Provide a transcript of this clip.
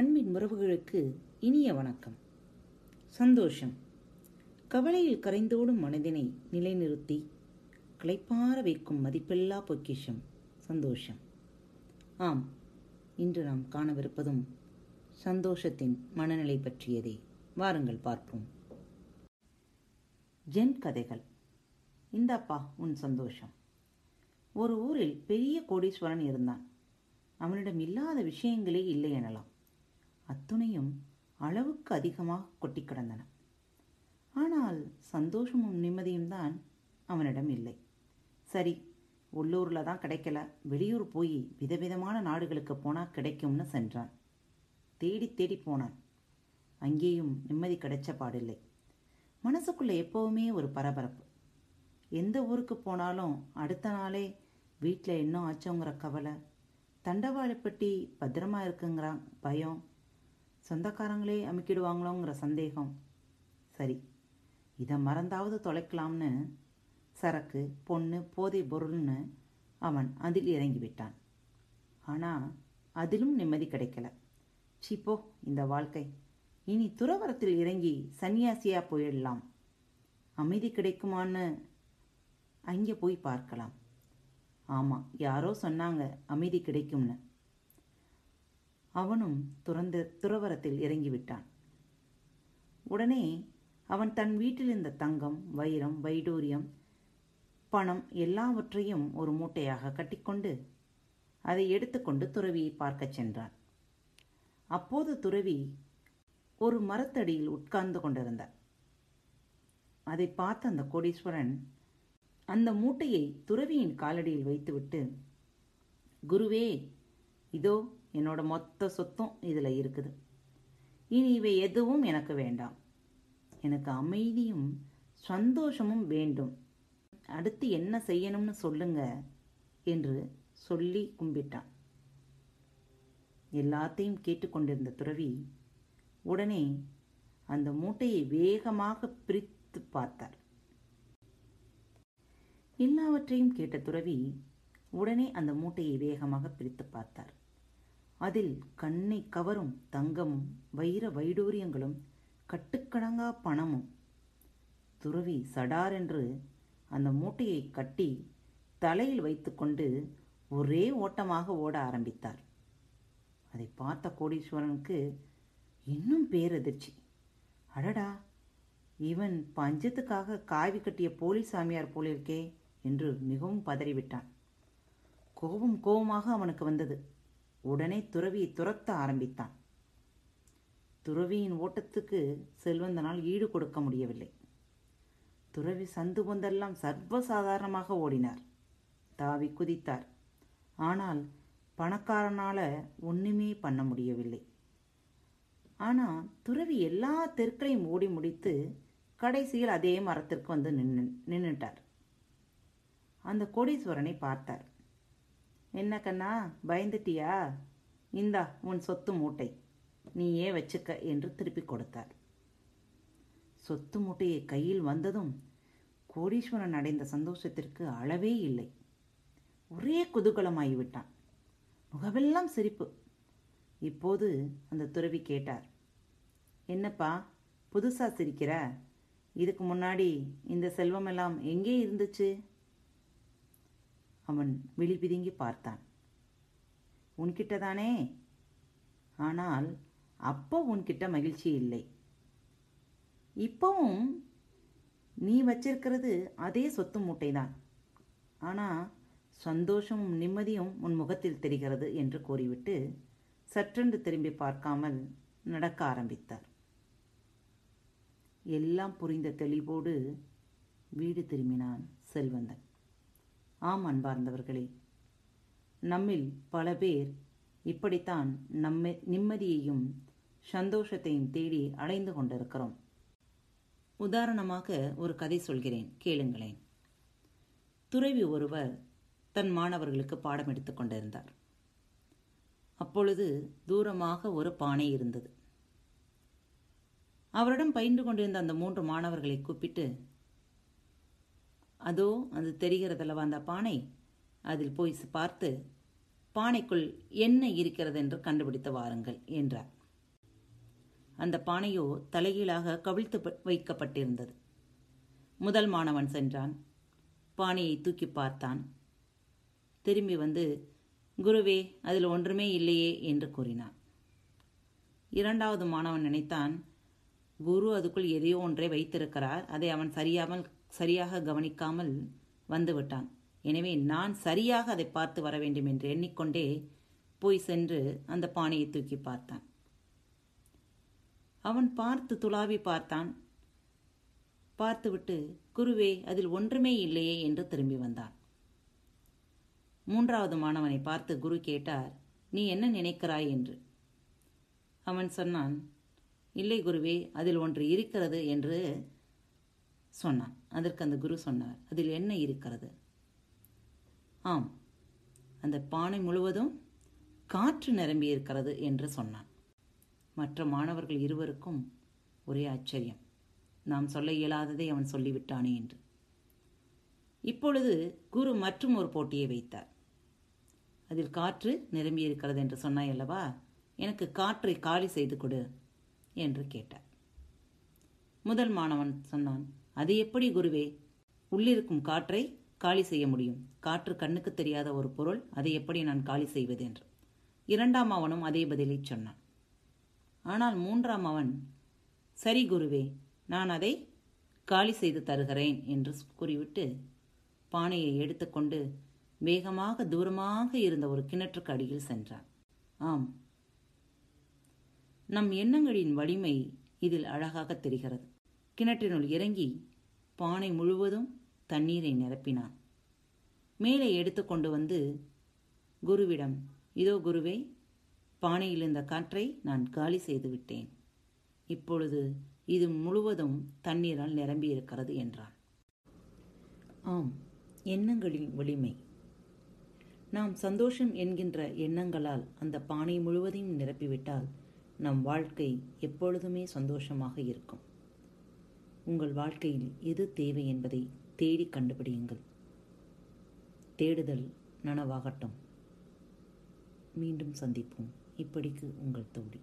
அன்பின் உறவுகளுக்கு இனிய வணக்கம். சந்தோஷம். கவலையில் கரைந்தோடும் மனதினை நிலைநிறுத்தி கிளைப்பார வைக்கும் மதிப்பில்லா பொக்கிஷம் சந்தோஷம். ஆம் இன்று நாம் காணவிருப்பதும் சந்தோஷத்தின் மனநிலை பற்றியதே. வாருங்கள் பார்ப்போம். ஜென் கதைகள். இந்தாப்பா உன் சந்தோஷம். ஒரு ஊரில் பெரிய கோடீஸ்வரன் இருந்தான். அவனிடம் இல்லாத விஷயங்களே இல்லை எனலாம். அத்துணையும் அளவுக்கு அதிகமாக கொட்டி கிடந்தன. ஆனால் சந்தோஷமும் நிம்மதியும் தான் அவனிடம் இல்லை. சரி உள்ளூரில் தான் கிடைக்கல. வெளியூர் போய் விதவிதமான நாடுகளுக்கு போனால் கிடைக்கும்னு சென்றான். தேடி தேடி போனான். அங்கேயும் நிம்மதி கிடைச்ச பாடில்லை. மனசுக்குள்ளே எப்போவுமே ஒரு பரபரப்பு. எந்த ஊருக்கு போனாலும் அடுத்த நாளே வீட்டில் என்ன ஆச்சோங்கிற கவலை. தண்டவாளப்பட்டி பத்திரமா இருக்குங்கிற பயம் சொந்தக்காரங்களே அமுக்கிடுவாங்களோங்கிற சந்தேகம். சரி இதை மறந்தாவது தொலைக்கலாம்னு சரக்கு பொண்ணு போதை பொருள்னு அவன் அதில் இறங்கிவிட்டான். ஆனால் அதிலும் நிம்மதி கிடைக்கல. சிப்போ இந்த வாழ்க்கை. இனி துறவரத்தில் இறங்கி சன்னியாசியாக போயிடலாம். அமைதி கிடைக்குமான்னு அங்கே போய் பார்க்கலாம். ஆமாம் யாரோ சொன்னாங்க அமைதி கிடைக்கும்னு. அவனும் துறந்த துறவரத்தில் இறங்கிவிட்டான். உடனே அவன் தன் வீட்டில் இருந்த தங்கம் வைரம் வைடூரியம் பணம் எல்லாவற்றையும் ஒரு மூட்டையாக கட்டிக்கொண்டு அதை எடுத்துக்கொண்டு துறவியை பார்க்கச் சென்றான். அப்போது துறவி ஒரு மரத்தடியில் உட்கார்ந்து கொண்டிருந்தார். அதை பார்த்த அந்த கோடீஸ்வரன் அந்த மூட்டையை துறவியின் காலடியில் வைத்துவிட்டு குருவே இதோ என்னோட மொத்த சொத்தும் இதில் இருக்குது. இனி இவை எதுவும் எனக்கு வேண்டாம். எனக்கு அமைதியும் சந்தோஷமும் வேண்டும். அடுத்து என்ன செய்யணும்னு சொல்லுங்க என்று சொல்லி கும்பிட்டான். எல்லாத்தையும் கேட்டுக்கொண்டிருந்த துறவி உடனே அந்த மூட்டையை வேகமாக பிரித்து பார்த்தார் எல்லாவற்றையும் கேட்ட துறவி உடனே அந்த மூட்டையை வேகமாக பிரித்து பார்த்தார் அதில் கண்ணை கவரும் தங்கமும் வைர வைடூரியங்களும் கட்டுக்கடங்கா பணமும். துறவி சடாரென்று அந்த மூட்டையை கட்டி தலையில் வைத்துக்கொண்டு ஒரே ஓட்டமாக ஓட ஆரம்பித்தார். அதை பார்த்த கோடீஸ்வரனுக்கு இன்னும் பேரதிர்ச்சி. அடடா இவன் பஞ்சத்துக்காக காவி கட்டிய போலி சாமியார் போலிருக்கே என்று மிகவும் பதறிவிட்டான். கோபம் கோபமாக அவனுக்கு வந்தது. உடனே துறவியை துரத்த ஆரம்பித்தான். துறவியின் ஓட்டத்துக்கு செல்வந்தனால் ஈடு கொடுக்க முடியவில்லை. துறவி சந்து பொந்தெல்லாம் சர்வசாதாரணமாக ஓடினார். தாவி குதித்தார். ஆனால் பணக்காரனால் ஒன்றுமே பண்ண முடியவில்லை. ஆனால் துறவி எல்லா தெருக்களையும் ஓடி முடித்து கடைசியில் அதே மரத்திற்கு வந்து நின்று நின்றுட்டார் அந்த கோடீஸ்வரனை பார்த்தார். என்ன கண்ணா பயந்துட்டியா? இந்தா உன் சொத்து மூட்டை. நீயே வச்சுக்க என்று திருப்பி கொடுத்தார். சொத்து மூட்டையை கையில் வந்ததும் கோடீஸ்வரன் அடைந்த சந்தோஷத்திற்கு அளவே இல்லை. ஒரே குதூகலமாகிவிட்டான் முகவெல்லாம் சிரிப்பு. இப்போது அந்த துறவி கேட்டார் என்னப்பா புதுசாக சிரிக்கிற? இதுக்கு முன்னாடி இந்த செல்வமெல்லாம் எங்கே இருந்துச்சு? அவன் விழி பிதுங்கி பார்த்தான். உன்கிட்ட தானே ஆனால் அப்போ உன்கிட்ட மகிழ்ச்சி இல்லை. இப்போவும் நீ வச்சிருக்கிறது அதே சொத்து மூட்டை தான் ஆனால் சந்தோஷமும் நிம்மதியும் உன் முகத்தில் தெரிகிறது என்று கூறிவிட்டு சற்றென்று திரும்பி பார்க்காமல் நடக்க ஆரம்பித்தார். எல்லாம் புரிந்த தெளிவோடு வீடு திரும்பினான் செல்வந்தன். ஆம் அன்பார்ந்தவர்களே. நம்மில் பல பேர் இப்படித்தான் நம்மை நிம்மதியையும் சந்தோஷத்தையும் தேடி அலைந்து கொண்டிருக்கிறோம். உதாரணமாக ஒரு கதை சொல்கிறேன் கேளுங்களேன். துறவி ஒருவர் தன் மாணவர்களுக்கு பாடம் எடுத்து கொண்டிருந்தார். அப்பொழுது தூரமாக ஒரு பானை இருந்தது. அவரிடம் பயின்று கொண்டிருந்த அந்த மூன்று மாணவர்களை கூப்பிட்டு அதோ அது தெரிகிறதல்லவா அந்த பானை? அதில் போய் பார்த்து பானைக்குள் என்ன இருக்கிறது என்று கண்டுபிடித்து வாருங்கள் என்றார். அந்த பானையோ தலைகீழாக கவிழ்த்து வைக்கப்பட்டிருந்தது. முதல் மாணவன் சென்றான். பானையை தூக்கி பார்த்தான். திரும்பி வந்து குருவே அதில் ஒன்றுமே இல்லையே என்று கூறினான். இரண்டாவது மாணவன் நினைத்தான் குரு அதுக்குள் எதையோ ஒன்றை வைத்திருக்கிறார். அதை அவன் சரியாமல் சரியாக கவனிக்காமல் வந்துவிட்டான். எனவே நான் சரியாக அதை பார்த்து வர வேண்டும் என்று எண்ணிக்கொண்டே போய் சென்று அந்த பானையை தூக்கி பார்த்தான். அவன் பார்த்து துளாவி பார்த்தான். பார்த்துவிட்டு குருவே அதில் ஒன்றுமே இல்லையே என்று திரும்பி வந்தான். மூன்றாவது மாணவனை பார்த்து குரு கேட்டார் நீ என்ன நினைக்கிறாய்? என்று. அவன் சொன்னான் இல்லை குருவே அதில் ஒன்று இருக்கிறது என்று சொன்னான். அதற்கு அந்த குரு சொன்னார் அதில் என்ன இருக்கிறது? ஆம் அந்த பானை முழுவதும் காற்று நிரம்பி இருக்கிறது என்று சொன்னான். மற்ற மாணவர்கள் இருவருக்கும் ஒரே ஆச்சரியம். நாம் சொல்ல இயலாததை அவன் சொல்லிவிட்டானே என்று. இப்பொழுது குரு மற்றும் ஒரு போட்டியை வைத்தார். அதில் காற்று நிரம்பி இருக்கிறது என்று சொன்னாய் அல்லவா? எனக்கு காற்றை காலி செய்து கொடு என்று கேட்டார். முதல் மாணவன் சொன்னான் அது எப்படி குருவே? உள்ளிருக்கும் காற்றை காலி செய்ய முடியும். காற்று கண்ணுக்கு தெரியாத ஒரு பொருள் அதை எப்படி நான் காலி செய்வது என்று. இரண்டாம் அவனும் அதே பதிலை சொன்னான். ஆனால் மூன்றாம் அவன் சரி குருவே நான் அதை காலி செய்து தருகிறேன் என்று கூறிவிட்டு பானையை எடுத்துக்கொண்டு வேகமாக தூரமாக இருந்த ஒரு கிணற்றுக்கு அடியில் சென்றான். ஆம் நம் எண்ணங்களின் வலிமை இதில் அழகாக தெரிகிறது. கிணற்றினுள் இறங்கி பானை முழுவதும் தண்ணீரை நிரப்பினான். மேலே எடுத்துக்கொண்டு வந்து குருவிடம் இதோ குருவே பானையில் இருந்த காற்றை நான் காலி செய்து விட்டேன். இப்பொழுது இது முழுவதும் தண்ணீரால் நிரம்பியிருக்கிறது என்றான். ஆம் எண்ணங்களின் வலிமை. நாம் சந்தோஷம் என்கின்ற எண்ணங்களால் அந்த பானை முழுவதையும் நிரப்பிவிட்டால் நம் வாழ்க்கை எப்பொழுதுமே சந்தோஷமாக இருக்கும். உங்கள் வாழ்க்கையில் எது தேவை என்பதை தேடி கண்டுபிடியுங்கள். தேடுதல் நனவாகட்டும். மீண்டும் சந்திப்போம். இப்படிக்கு உங்கள் தோழி